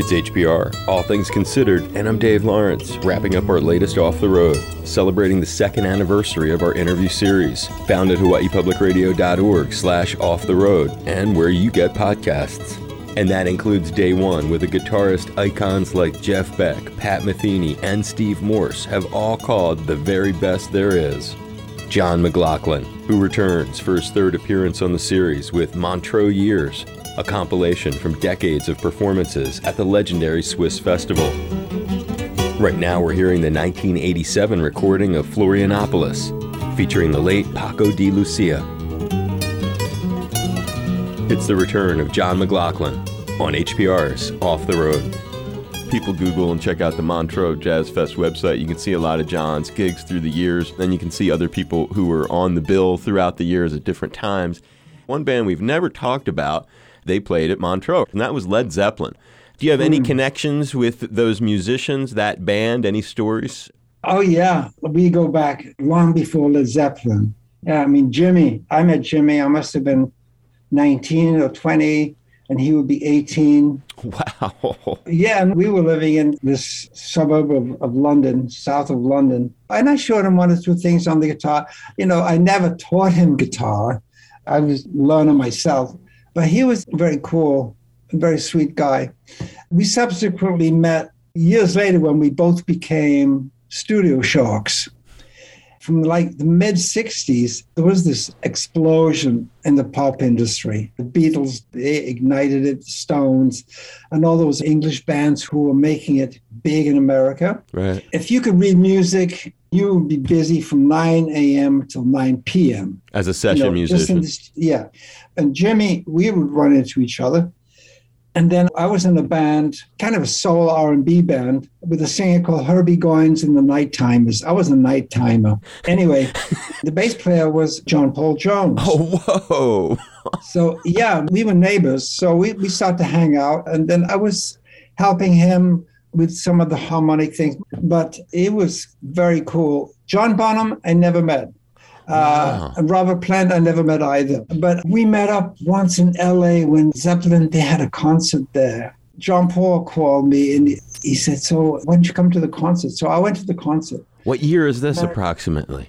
It's HPR, All Things Considered, and I'm Dave Lawrence, wrapping up our latest Off the Road, celebrating the second anniversary of our interview series, found at hawaiipublicradio.org slash off the road, and where you get podcasts. And that includes day one with the guitarist icons like Jeff Beck, Pat Metheny, and Steve Morse have all called the very best there is. John McLaughlin, who returns for his third appearance on the series with Montreux Years, a compilation from decades of performances at the legendary Swiss Festival. Right now, we're hearing the 1987 recording of Florianopolis, featuring the late Paco de Lucia. It's the return of John McLaughlin on HPR's Off the Road. People Google and check out the Montreux Jazz Fest website. You can see a lot of John's gigs through the years. Then you can see other people who were on the bill throughout the years at different times. One band we've never talked about they played at Montreux, and that was Led Zeppelin. Do you have any mm. connections with those musicians, that band? Any stories? Oh, yeah. We go back long before Led Zeppelin. Yeah, I mean, Jimmy, I met Jimmy, I must have been 19 or 20, and he would be 18. Wow. Yeah, and we were living in this suburb of, of London, south of London. And I showed him one or two things on the guitar. You know, I never taught him guitar, I was learning myself. But he was very cool, very sweet guy. We subsequently met years later when we both became studio sharks. From like the mid 60s, there was this explosion in the pop industry. The Beatles, they ignited it, Stones, and all those English bands who were making it big in America. Right. If you could read music, you would be busy from 9 a.m. till 9 p.m. As a session you know, musician. This, yeah and Jimmy, we would run into each other. And then I was in a band, kind of a soul R&B band, with a singer called Herbie Goins and the Nighttimers. I was a night timer. Anyway, the bass player was John Paul Jones. Oh, whoa. so, yeah, we were neighbors. So we, we started to hang out. And then I was helping him with some of the harmonic things. But it was very cool. John Bonham, I never met. Uh, wow. Robert Plant, I never met either. But we met up once in LA when Zeppelin, they had a concert there. John Paul called me and he said, So why don't you come to the concert? So I went to the concert. What year is this approximately?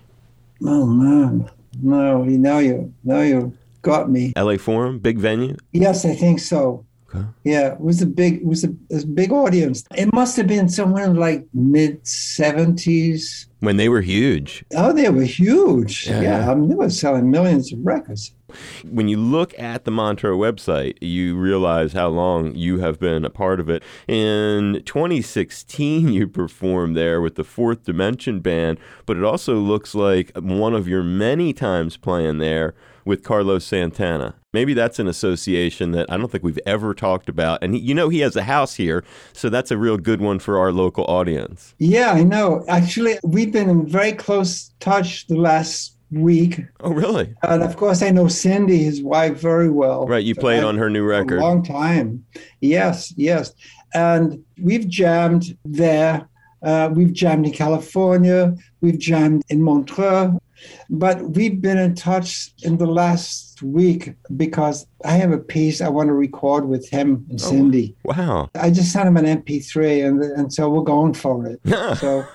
Oh, man. No, now you, now you got me. LA Forum, big venue? Yes, I think so. Okay. Yeah, it was a big, it was a, it was a big audience. It must have been somewhere like mid seventies. When they were huge. Oh, they were huge. Yeah, yeah. I mean, they were selling millions of records. When you look at the Montreux website, you realize how long you have been a part of it. In 2016, you performed there with the Fourth Dimension Band, but it also looks like one of your many times playing there with Carlos Santana. Maybe that's an association that I don't think we've ever talked about. And he, you know, he has a house here, so that's a real good one for our local audience. Yeah, I know. Actually, we've been in very close touch the last week. Oh, really? And of course, I know Cindy, his wife, very well. Right. You played on her new record. A long time. Yes, yes. And we've jammed there. Uh, we've jammed in California. We've jammed in Montreux. But we've been in touch in the last week because I have a piece I want to record with him and oh, Cindy. Oh, wow. I just sent him an MP3 and, and so we're going for it. Yeah. so,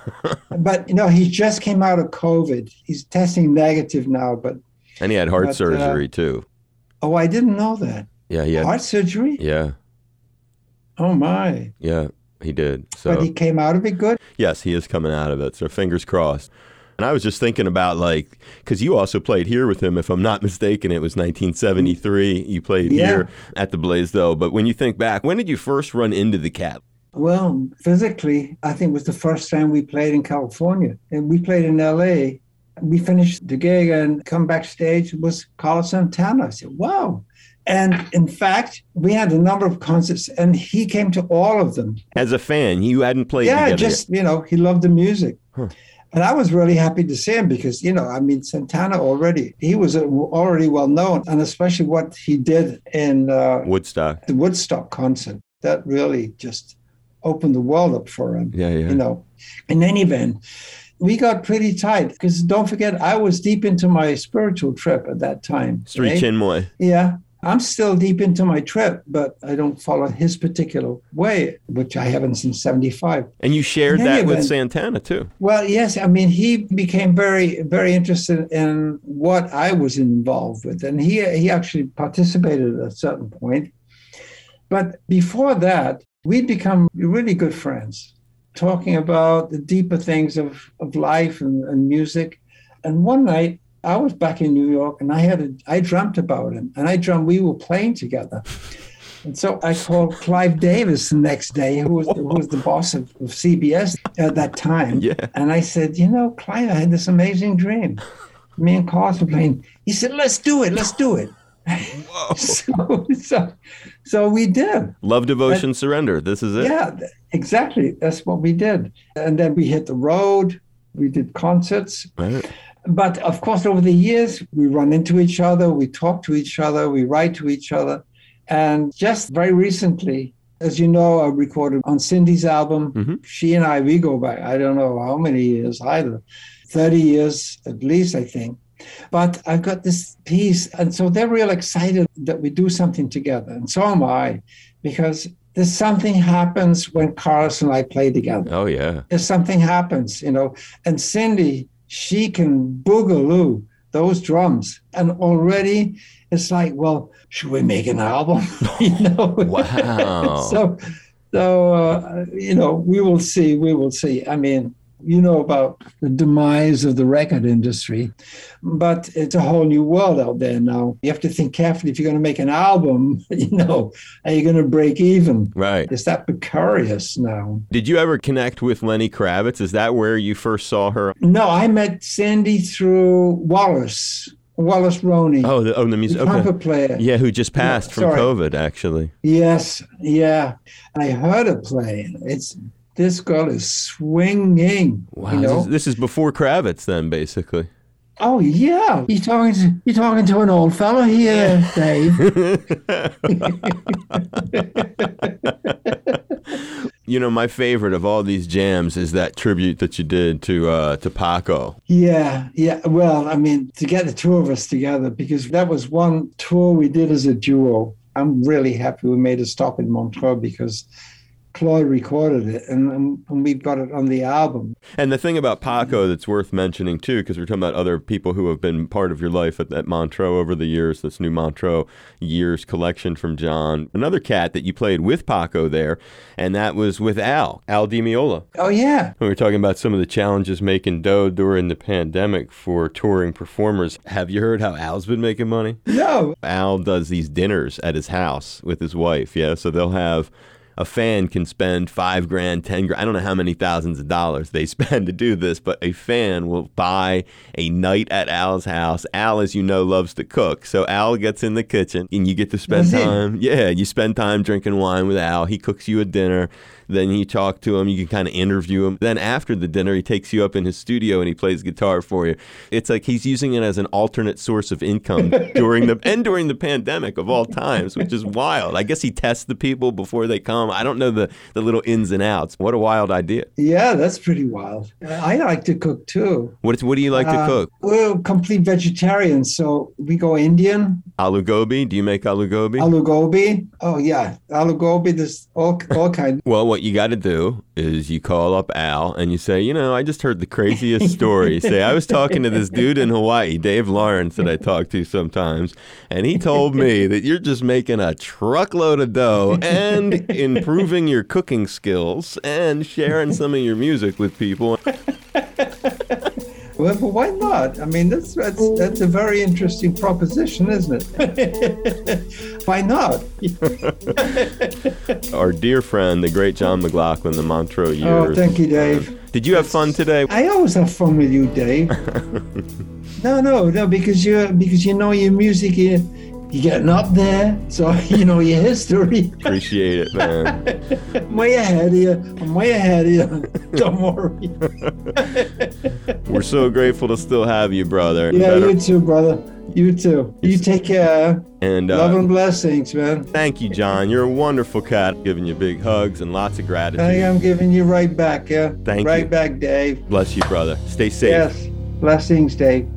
but you know, he just came out of COVID. He's testing negative now, but. And he had heart but, uh, surgery uh, too. Oh, I didn't know that. Yeah, he had heart surgery. Yeah. Oh my. Yeah, he did. So. But he came out of it good. Yes, he is coming out of it. So fingers crossed. And I was just thinking about like, because you also played here with him, if I'm not mistaken, it was 1973. You played yeah. here at the Blaisdell. But when you think back, when did you first run into the cat? Well, physically, I think it was the first time we played in California. And we played in LA. We finished the gig and come backstage was Carlos Santana. I said, wow. And in fact, we had a number of concerts, and he came to all of them. As a fan, you hadn't played. Yeah, just you know, he loved the music. Huh. And I was really happy to see him because, you know, I mean, Santana already, he was already well known, and especially what he did in uh, Woodstock, the Woodstock concert, that really just opened the world up for him. Yeah, yeah. You know, in any event, we got pretty tight because don't forget, I was deep into my spiritual trip at that time. Sri right? Chinmoy. Yeah. I'm still deep into my trip, but I don't follow his particular way, which I haven't since 75. And you shared that with Santana too. Well, yes, I mean, he became very, very interested in what I was involved with, and he he actually participated at a certain point. But before that, we'd become really good friends, talking about the deeper things of, of life and, and music. And one night, I was back in New York, and I had a, I dreamt about him, and I dreamt we were playing together. And so I called Clive Davis the next day, who was, who was the boss of, of CBS at that time. Yeah. And I said, you know, Clive, I had this amazing dream. Me and Carlos were playing. He said, let's do it. Let's do it. Whoa. So, so, so we did. Love, devotion, surrender. This is it. Yeah, exactly. That's what we did. And then we hit the road. We did concerts. Right. But of course, over the years, we run into each other, we talk to each other, we write to each other. And just very recently, as you know, I recorded on Cindy's album. Mhm. She and I, we go back, I don't know how many years either, 30 years at least, I think. But I've got this piece. And so they're real excited that we do something together. And so am I, because there's something happens when Carlos and I play together Oh yeah. if something happens, you know. And Cindy, she can boogaloo those drums. And already it's like, well, should we make an album? you know. Wow. so, so uh, you know, we will see. We will see. I mean, you know about the demise of the record industry, but it's a whole new world out there now. You have to think carefully if you're going to make an album. You know, are you going to break even? Right. It's that precarious now. Did you ever connect with Lenny Kravitz? Is that where you first saw her? No, I met Cindy through Wallace, Wallace Roney, Oh, the, oh, the music. the Okay. trumpet player. Yeah, who just passed from. COVID, actually. Yes, yeah. I heard her play. It's this girl is swinging. Wow. You this, know? is, this is before Kravitz, then, basically. Oh yeah. you're talking to you're talking to an old fellow here, Dave. you know, my favorite of all these jams is that tribute that you did to uh, to Paco. yeah, yeah. Well, I mean, to get the two of us together because that was one tour we did as a duo. I'm really happy we made a stop in Montreux because Claude recorded it and, and, and we've got it on the album. And the thing about Paco that's worth mentioning too, because we're talking about other people who have been part of your life at, at Montreux over the years, this new Montreux years collection from John. Another cat that you played with Paco there, and that was with Al, Al Di Meola. Oh yeah. When We were talking about some of the challenges making dough during the pandemic for touring performers. Have you heard how Al's been making money? No. Al does these dinners at his house with his wife. Yeah, so they'll have a fan can spend five grand, ten grand. I don't know how many thousands of dollars they spend to do this, but a fan will buy a night at Al's house. Al, as you know, loves to cook, so Al gets in the kitchen, and you get to spend he? time. Yeah, you spend time drinking wine with Al. He cooks you a dinner. Then you talk to him. You can kind of interview him. Then after the dinner, he takes you up in his studio and he plays guitar for you. It's like he's using it as an alternate source of income during the and during the pandemic of all times, which is wild. I guess he tests the people before they come. I don't know the the little ins and outs. What a wild idea. Yeah, that's pretty wild. I like to cook too. What what do you like to Uh, cook? We're complete vegetarians, so we go Indian, Alu gobi? Do you make alu gobi? aloo gobi. Oh yeah, aloo gobi. There's all all kind. Well, what you got to do is you call up Al and you say, you know, I just heard the craziest story. say, I was talking to this dude in Hawaii, Dave Lawrence, that I talk to sometimes, and he told me that you're just making a truckload of dough and improving your cooking skills and sharing some of your music with people. Well, but why not? I mean, that's that's that's a very interesting proposition, isn't it? why not? Our dear friend, the great John McLaughlin, the Montreux years. Oh, thank you, Dave. Uh, did you have fun today? I always have fun with you, Dave. no, no, no, because you because you know your music. You, you're getting up there, so you know your history. Appreciate it, man. I'm way ahead of you. I'm way ahead of you. Don't worry. We're so grateful to still have you, brother. Yeah, Better- you too, brother. You too. You take care. and uh, Love and blessings, man. Thank you, John. You're a wonderful cat. Giving you big hugs and lots of I gratitude. think I'm giving you right back, yeah. Thank right you. back, Dave. Bless you, brother. Stay safe. Yes. Blessings, Dave.